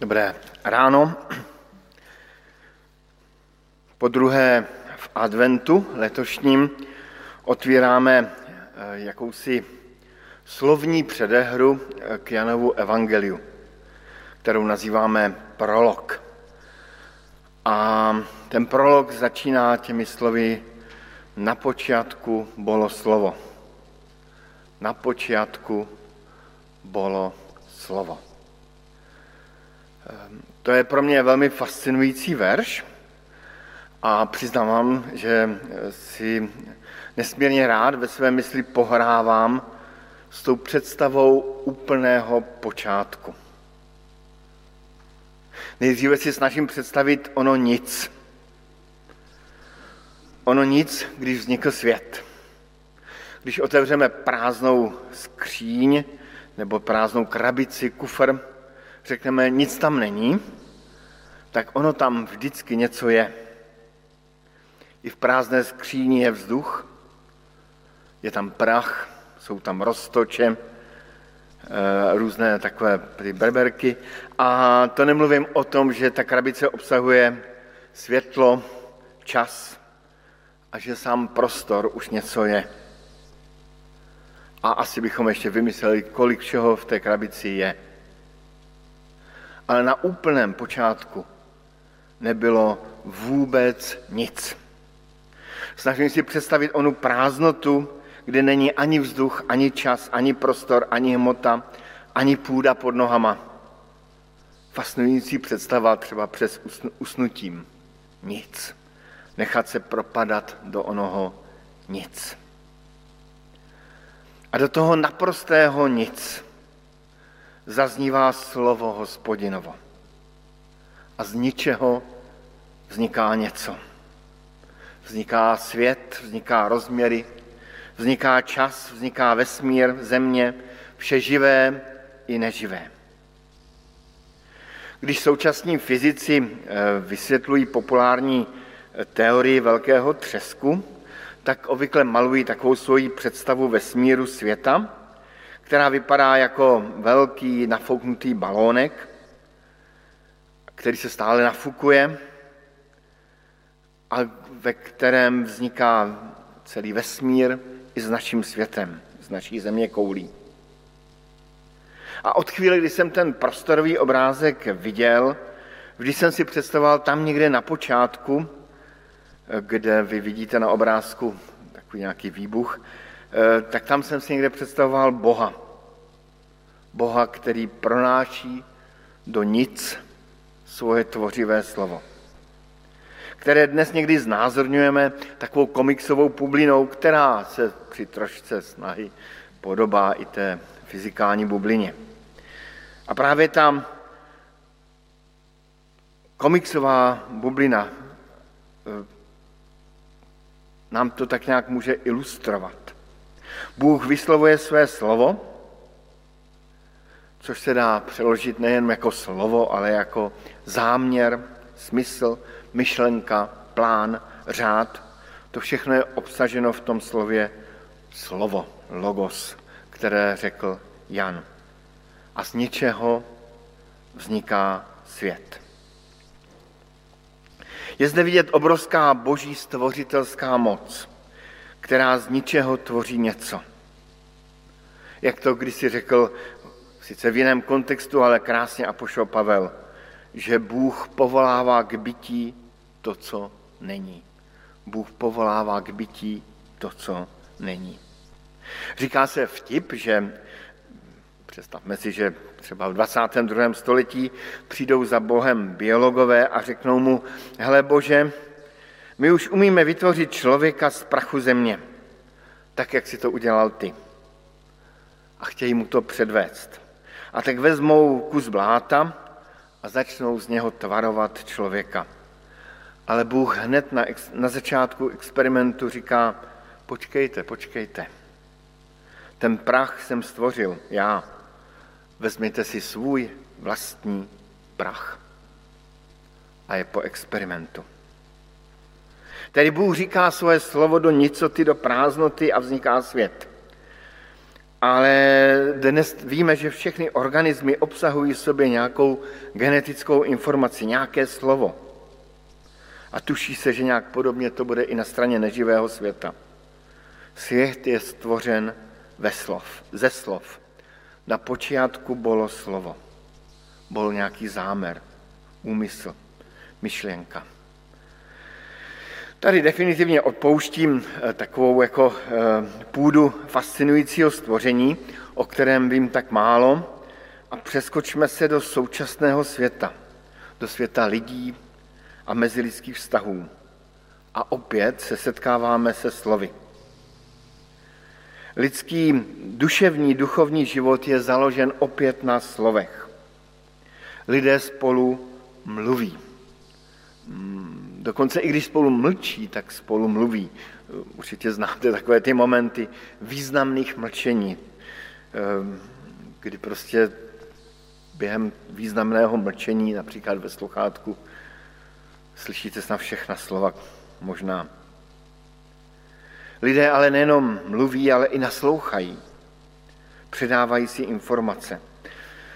Dobré ráno. Po druhé v adventu letošním otvíráme eh, jakousi slovní předehru eh, k Janovu evangeliu, kterou nazýváme prolog. A ten prolog začíná těmi slovy na počátku bylo slovo. Na počátku bylo slovo. Ehm, to je pro mě velmi fascinující verš a přiznávám, že si nesmírně rád ve své mysli pohrávám s tou představou úplného počátku. Nejdříve si snažím představit ono nic. Ono nic, když vznikl svět. Když otevřeme prázdnou skříň nebo prázdnou krabici, kufr, řekneme, nic tam není, tak ono tam vždycky něco je. I v prázdné skříni je vzduch, je tam prach, jsou tam roztoče, eh, různé takové berberky. A to nemluvím o tom, že ta krabice obsahuje světlo, čas a že sám prostor už něco je. A asi bychom ještě vymysleli, kolik všeho v té krabici je ale na úplném počátku nebylo vůbec nic. Snažím si představit onu prázdnotu, kde není ani vzduch, ani čas, ani prostor, ani hmota, ani půda pod nohama. Fascinující představa třeba přes usnutím. Nic. Nechat se propadat do onoho nic. A do toho naprostého nic zaznívá slovo hospodinovo. A z ničeho vzniká něco. Vzniká svět, vzniká rozměry, vzniká čas, vzniká vesmír, země, vše živé i neživé. Když současní fyzici eh, vysvětlují populární eh, teorii velkého třesku, tak obvykle malují takovou svoji představu vesmíru světa, která vypadá jako velký nafouknutý balónek, který se stále nafukuje a ve kterém vzniká celý vesmír i s naším světem, s naší země koulí. A od chvíle, kdy jsem ten prostorový obrázek viděl, vždy jsem si představoval tam někde na počátku, kde vy vidíte na obrázku takový nějaký výbuch, tak tam jsem si někde představoval Boha. Boha, který pronáší do nic svoje tvořivé slovo. Které dnes někdy znázorňujeme takovou komiksovou publinou, která se při trošce snahy podobá i té fyzikální bublině. A právě tam komiksová bublina eh, nám to tak nějak může ilustrovat. Bůh vyslovuje své slovo, což se dá přeložit nejen jako slovo, ale jako záměr, smysl, myšlenka, plán, řád. To všechno je obsaženo v tom slově slovo, logos, které řekl Jan. A z ničeho vzniká svět. Je zde vidět obrovská boží stvořitelská moc – která z ničeho tvoří něco. Jak to když si řekl, sice v jiném kontextu, ale krásně Apoštol Pavel, že Bůh povolává k bytí to, co není. Bůh povolává k bytí to, co není. Říká se vtip, že představme si, že třeba v 22. století přijdou za Bohem biologové a řeknou mu, hele Bože, my už umíme vytvořit člověka z prachu země, tak, jak si to udělal ty. A chtějí mu to předvést. A tak vezmou kus bláta a začnou z něho tvarovat člověka. Ale Bůh hned na, na začátku experimentu říká, počkejte, počkejte. Ten prach jsem stvořil já. Vezměte si svůj vlastní prach. A je po experimentu. Tedy Bůh říká svoje slovo do nicoty, do prázdnoty a vzniká svět. ale dnes víme, že všechny organismy obsahují v sobě nějakou genetickou informaci, nějaké slovo. A tuší se, že nějak podobně to bude i na straně neživého světa. Svět je stvořen ve slov, ze slov. Na počátku bylo slovo. Byl nějaký zámer, úmysl, myšlenka. Tady definitivně odpouštím eh, takovou jako eh, půdu fascinujícího stvoření, o kterém vím tak málo, a přeskočme se do současného světa, do světa lidí a mezilidských vztahů. A opět se setkáváme se slovy. Lidský duševní, duchovní život je založen opět na slovech. Lidé spolu mluví. Hmm, dokonce i když spolu mlčí, tak spolu mluví. Určitě znáte takové ty momenty významných mlčení, ehm, kdy prostě během významného mlčení, například ve sluchátku, slyšíte snad všechna slova možná. Lidé ale nejenom mluví, ale i naslouchají. Předávají si informace.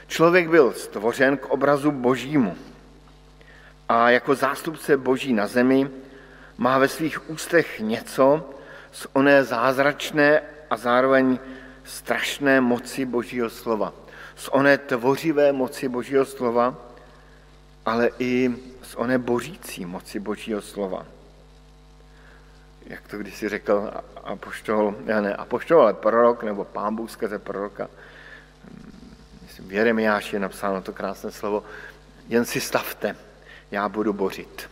Člověk byl stvořen k obrazu božímu a jako zástupce boží na zemi má ve svých ústech něco z oné zázračné a zároveň strašné moci božího slova. Z oné tvořivé moci božího slova, ale i z oné božící moci božího slova. Jak to když si řekl apoštol, ne apoštol, ale prorok, nebo pán Bůh skrze proroka, myslím, v Jeremiáši je napsáno to krásné slovo, jen si stavte, já budu bořit.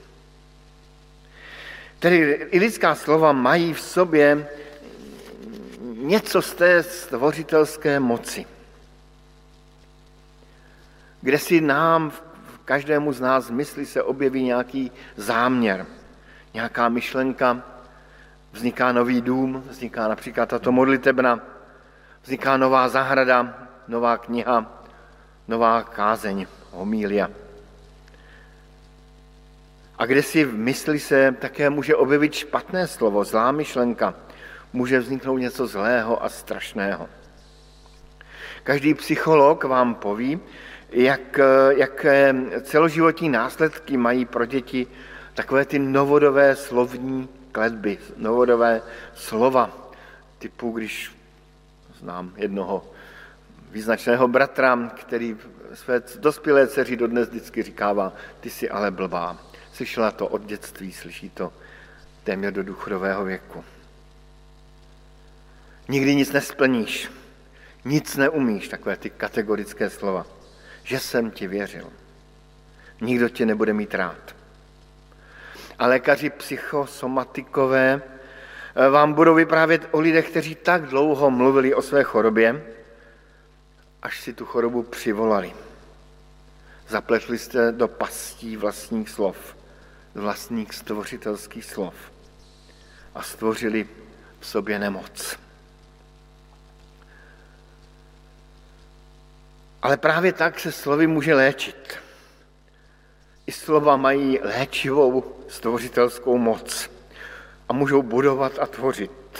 Tedy i lidská slova mají v sobě něco z té stvořitelské moci, kde si nám, každému z nás mysli se objeví nějaký záměr, nějaká myšlenka, Vzniká nový dům, vzniká například tato modlitebna, vzniká nová zahrada, nová kniha, nová kázeň, homília. A kde si v mysli se také může objevit špatné slovo, zlá myšlenka, může vzniknout něco zlého a strašného. Každý psycholog vám poví, jak, jak celoživotní následky mají pro děti takové ty novodové slovní kletby, novodové slova, typu, když znám jednoho význačného bratra, který své dospělé dceři dodnes vždycky říkává, ty jsi ale blbá. Slyšela to od dětství, slyší to téměř do důchodového věku. Nikdy nic nesplníš, nic neumíš, takové ty kategorické slova. Že jsem ti věřil. Nikdo tě nebude mít rád a lékaři psychosomatikové eh, vám budou vyprávět o lidech, kteří tak dlouho mluvili o své chorobě, až si tu chorobu přivolali. Zapletli jste do pastí vlastních slov, vlastních stvořitelských slov a stvořili v sobě nemoc. Ale právě tak se slovy může léčit. I slova mají léčivou stvořitelskou moc a můžou budovat a tvořit.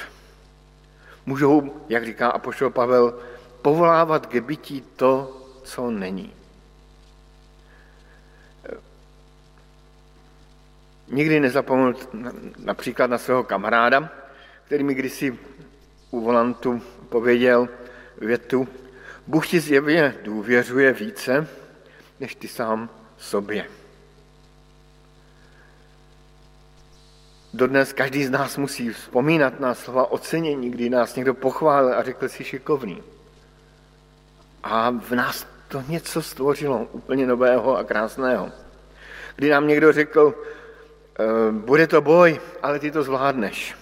Můžou, jak říká apoštol Pavel, povolávat k bytí to, co není. Nikdy nezapomenu například na svého kamaráda, který mi kdysi u volantu pověděl větu, Bůh ti zjevně důvěřuje více, než ty sám sobě. Dodnes každý z nás musí vzpomínat na slova ocenění, kdy nás někdo pochválil a řekl si šikovný. A v nás to něco stvořilo úplně nového a krásného. Kdy nám někdo řekl, bude to boj, ale ty to zvládneš.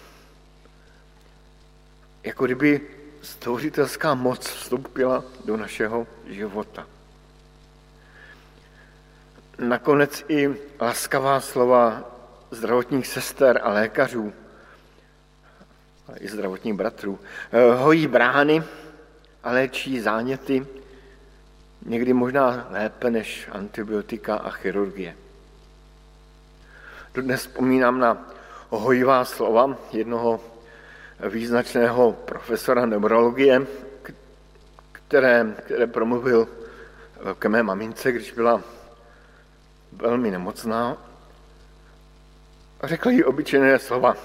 Jako kdyby stvořitelská moc vstoupila do našeho života. Nakonec i laskavá slova zdravotních sester a lékařů, a i zdravotních bratrů, eh, hojí brány a léčí záněty, někdy možná lépe než antibiotika a chirurgie. Dnes vzpomínám na hojivá slova jednoho význačného profesora neurologie, které, které promluvil ke mé mamince, když byla velmi nemocná. Řekl jí obyčejné slova.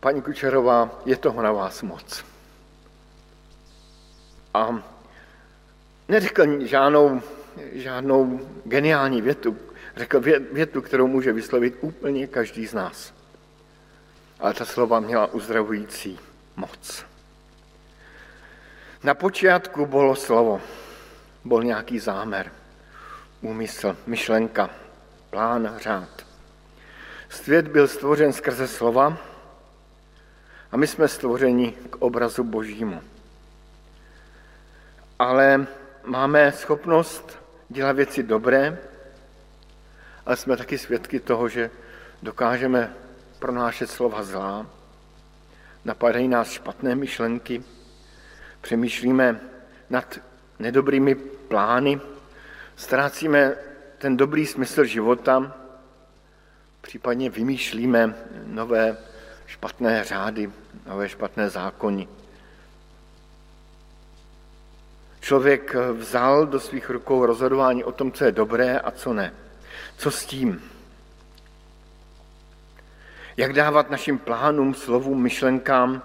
Paní Kučerová, je toho na vás moc. A neřekl žádnou, žádnou geniální větu, řekl větu, kterou může vyslovit úplně každý z nás. Ale ta slova měla uzdravující moc. Na počátku bylo slovo, byl nějaký zámer, úmysl, myšlenka, plán, řád. Svět byl stvořen skrze slova a my jsme stvořeni k obrazu božímu. Ale máme schopnost dělat věci dobré, ale jsme taky svědky toho, že dokážeme pronášet slova zlá, napadají nás špatné myšlenky, přemýšlíme nad nedobrými plány, ztrácíme ten dobrý smysl života, případně vymýšlíme nové špatné řády, nové špatné zákony. Člověk vzal do svých rukou rozhodování o tom, co je dobré a co ne. Co s tím? Jak dávat našim plánům, slovům, myšlenkám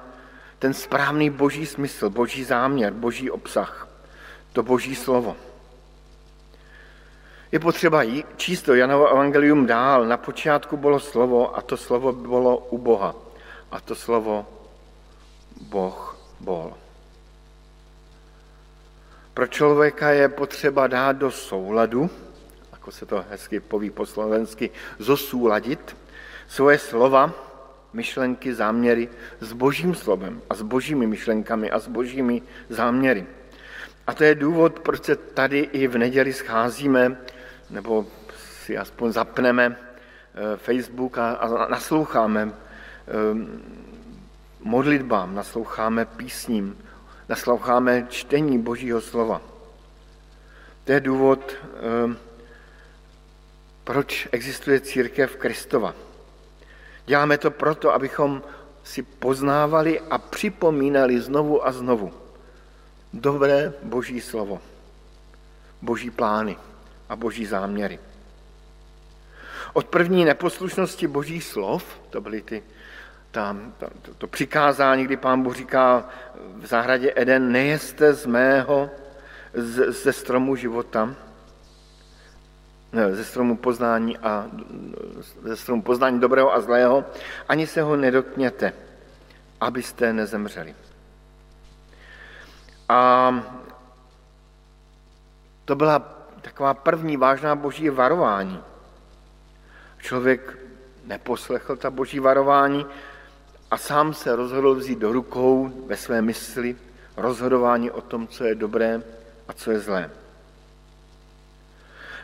ten správný boží smysl, boží záměr, boží obsah, to boží slovo. Je potřeba číst to Janovo evangelium dál. Na počátku bylo slovo a to slovo bylo u Boha. A to slovo Boh bol. Pro člověka je potřeba dát do souladu, jako se to hezky poví po slovensky, zosúladit svoje slova, myšlenky, záměry s božím slovem a s božími myšlenkami a s božími záměry. A to je důvod, proč se tady i v neděli scházíme, nebo si aspoň zapneme eh, Facebook a, nasloucháme eh, modlitbám, nasloucháme písním, nasloucháme čtení Božího slova. To je důvod, eh, proč existuje církev Kristova. Děláme to proto, abychom si poznávali a připomínali znovu a znovu dobré Boží slovo, Boží plány a Boží záměry. Od první neposlušnosti Božích slov, to byly ty, tam, to, to, to přikázání, kdy pán Bůh říká v zahradě Eden, nejeste z mého, z, ze stromu života, ze stromu poznání a ze stromu poznání dobrého a zlého, ani se ho nedotkněte, abyste nezemřeli. A to byla taková první vážná boží varování. Člověk neposlechl ta boží varování a sám se rozhodl vzít do rukou ve své mysli rozhodování o tom, co je dobré a co je zlé.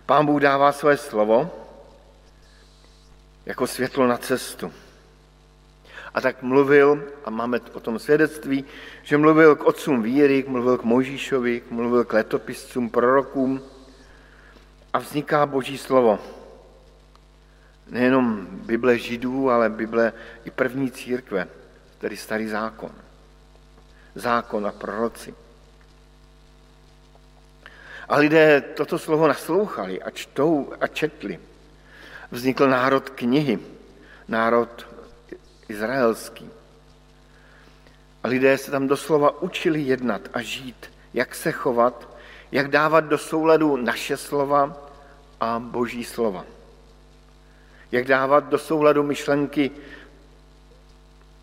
Pán Bůh dává své slovo jako světlo na cestu. A tak mluvil, a máme o tom svědectví, že mluvil k otcům víry, mluvil k Mojžíšovi, mluvil k letopiscům, prorokům a vzniká Boží slovo. Nejenom Bible židů, ale Bible i první církve, tedy starý zákon. Zákon a proroci. A lidé toto slovo naslouchali a čtou a četli. Vznikl národ knihy, národ izraelský. A lidé se tam doslova učili jednat a žít, jak se chovat, jak dávat do souladu naše slova a boží slova. Jak dávat do souladu myšlenky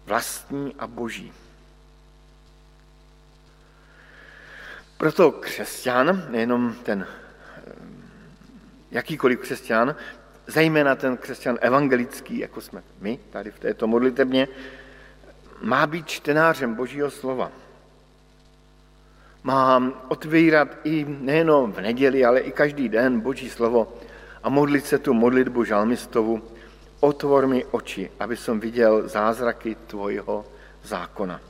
vlastní a boží. Proto křesťan, nejenom ten eh, jakýkoliv křesťan, zejména ten křesťan evangelický, jako jsme my tady v této modlitebně, má být čtenářem Božího slova. Má otvírat i nejenom v neděli, ale i každý den Boží slovo a modlit se tu modlitbu žalmistovu. Otvor mi oči, aby som viděl zázraky tvojho zákona.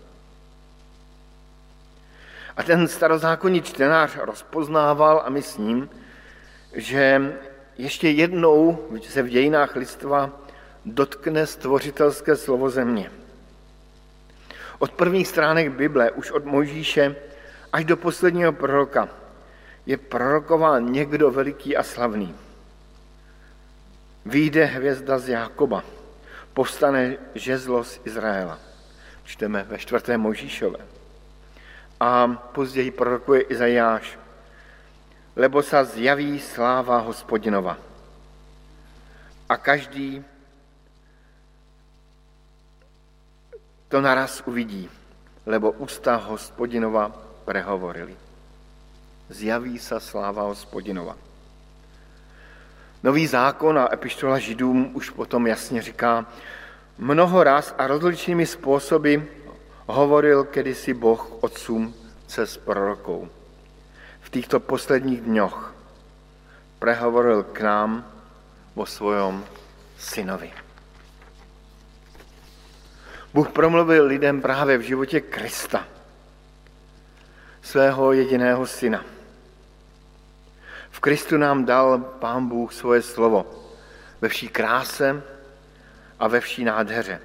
A ten starozákonní čtenář rozpoznával, a my s ním, že ještě jednou se v dějinách lidstva dotkne stvořitelské slovo země. Od prvních stránek Bible, už od Mojžíše Až do posledního proroka je prorokován někdo veliký a slavný. Výjde hvězda z Jákoba, povstane žezlo z Izraela. Čteme ve čtvrté Možíšové. A později prorokuje Izajáš, lebo sa zjaví sláva hospodinova. A každý to naraz uvidí, lebo ústa hospodinova prehovorili. Zjaví sa sláva hospodinova. Nový zákon a epištola židům už potom jasně říká, mnoho raz a rozličnými způsoby hovoril kedysi Boh otcům cez prorokou. V týchto posledních dňoch prehovoril k nám o svojom synovi. Bůh promluvil lidem právě v životě Krista, svého jediného syna. V Kristu nám dal Pán Bůh svoje slovo ve vší kráse a ve vší nádheře.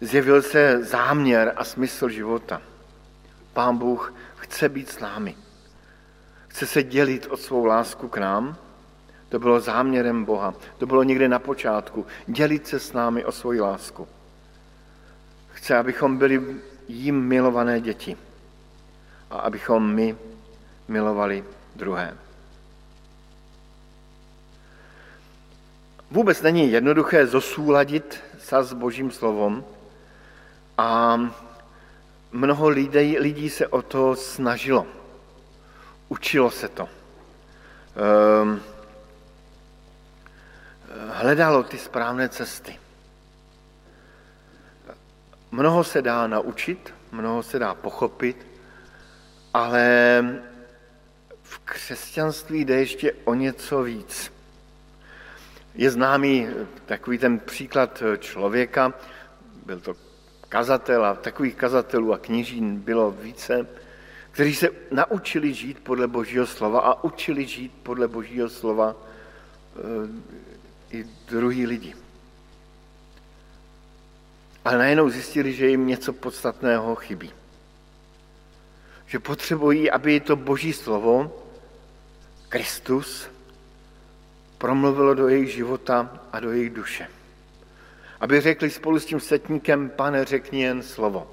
Zjevil se záměr a smysl života. Pán Bůh chce být s námi. Chce se dělit od svou lásku k nám. To bylo záměrem Boha. To bylo někde na počátku. Dělit se s námi o svoji lásku. Chce, abychom byli jím milované děti. A abychom my milovali druhé. Vůbec není jednoduché zosúladit sa s Božím slovom a mnoho lidí, lidí se o to snažilo. Učilo se to. Um, hledalo ty správné cesty. Mnoho se dá naučit, mnoho se dá pochopit, ale v křesťanství jde ještě o něco víc. Je známý takový ten příklad člověka, byl to kazatel a takových kazatelů a kněží bylo více, kteří se naučili žít podle Božího slova a učili žít podle Božího slova eh, i druhý lidi. Ale najednou zjistili, že jim něco podstatného chybí. Že potřebují, aby to Boží slovo, Kristus, promluvilo do jejich života a do jejich duše aby řekli spolu s tím setníkem, pane, řekni jen slovo.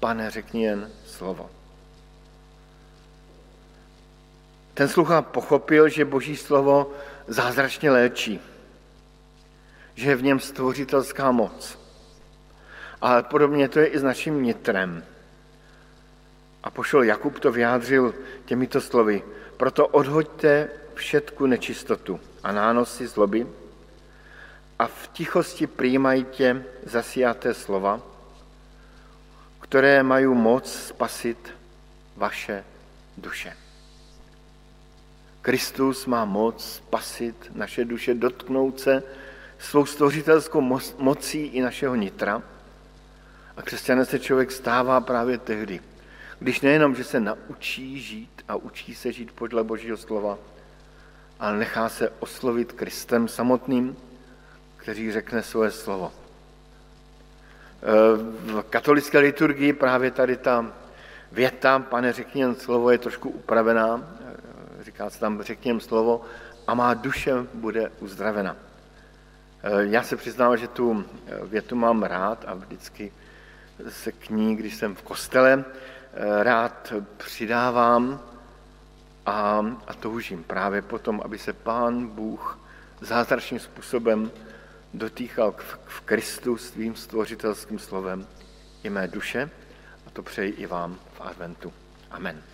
Pane, řekni jen slovo. Ten slucha pochopil, že boží slovo zázračně léčí, že je v něm stvořitelská moc. Ale podobně to je i s naším nitrem. A pošel Jakub to vyjádřil těmito slovy. Proto odhoďte všetku nečistotu a nánosy zloby, a v tichosti přijímajte zasiaté slova, které mají moc spasit vaše duše. Kristus má moc spasit naše duše, dotknout se svou stvořitelskou mocí i našeho nitra. A křesťané se člověk stává právě tehdy, když nejenom, že se naučí žít a učí se žít podle Božího slova, ale nechá se oslovit Kristem samotným, kteří řekne svoje slovo. E, v katolické liturgii právě tady ta věta, pane, řekni slovo, je trošku upravená. E, říká se tam, řekni slovo a má duše bude uzdravena. E, já se přiznám, že tu větu mám rád a vždycky se k ní, když jsem v kostele, rád přidávám a, a toužím právě potom, aby se Pán Bůh zázračným způsobem dotýchal v Kristu svým stvořitelským slovem i mé duše a to přeji i vám v adventu. Amen.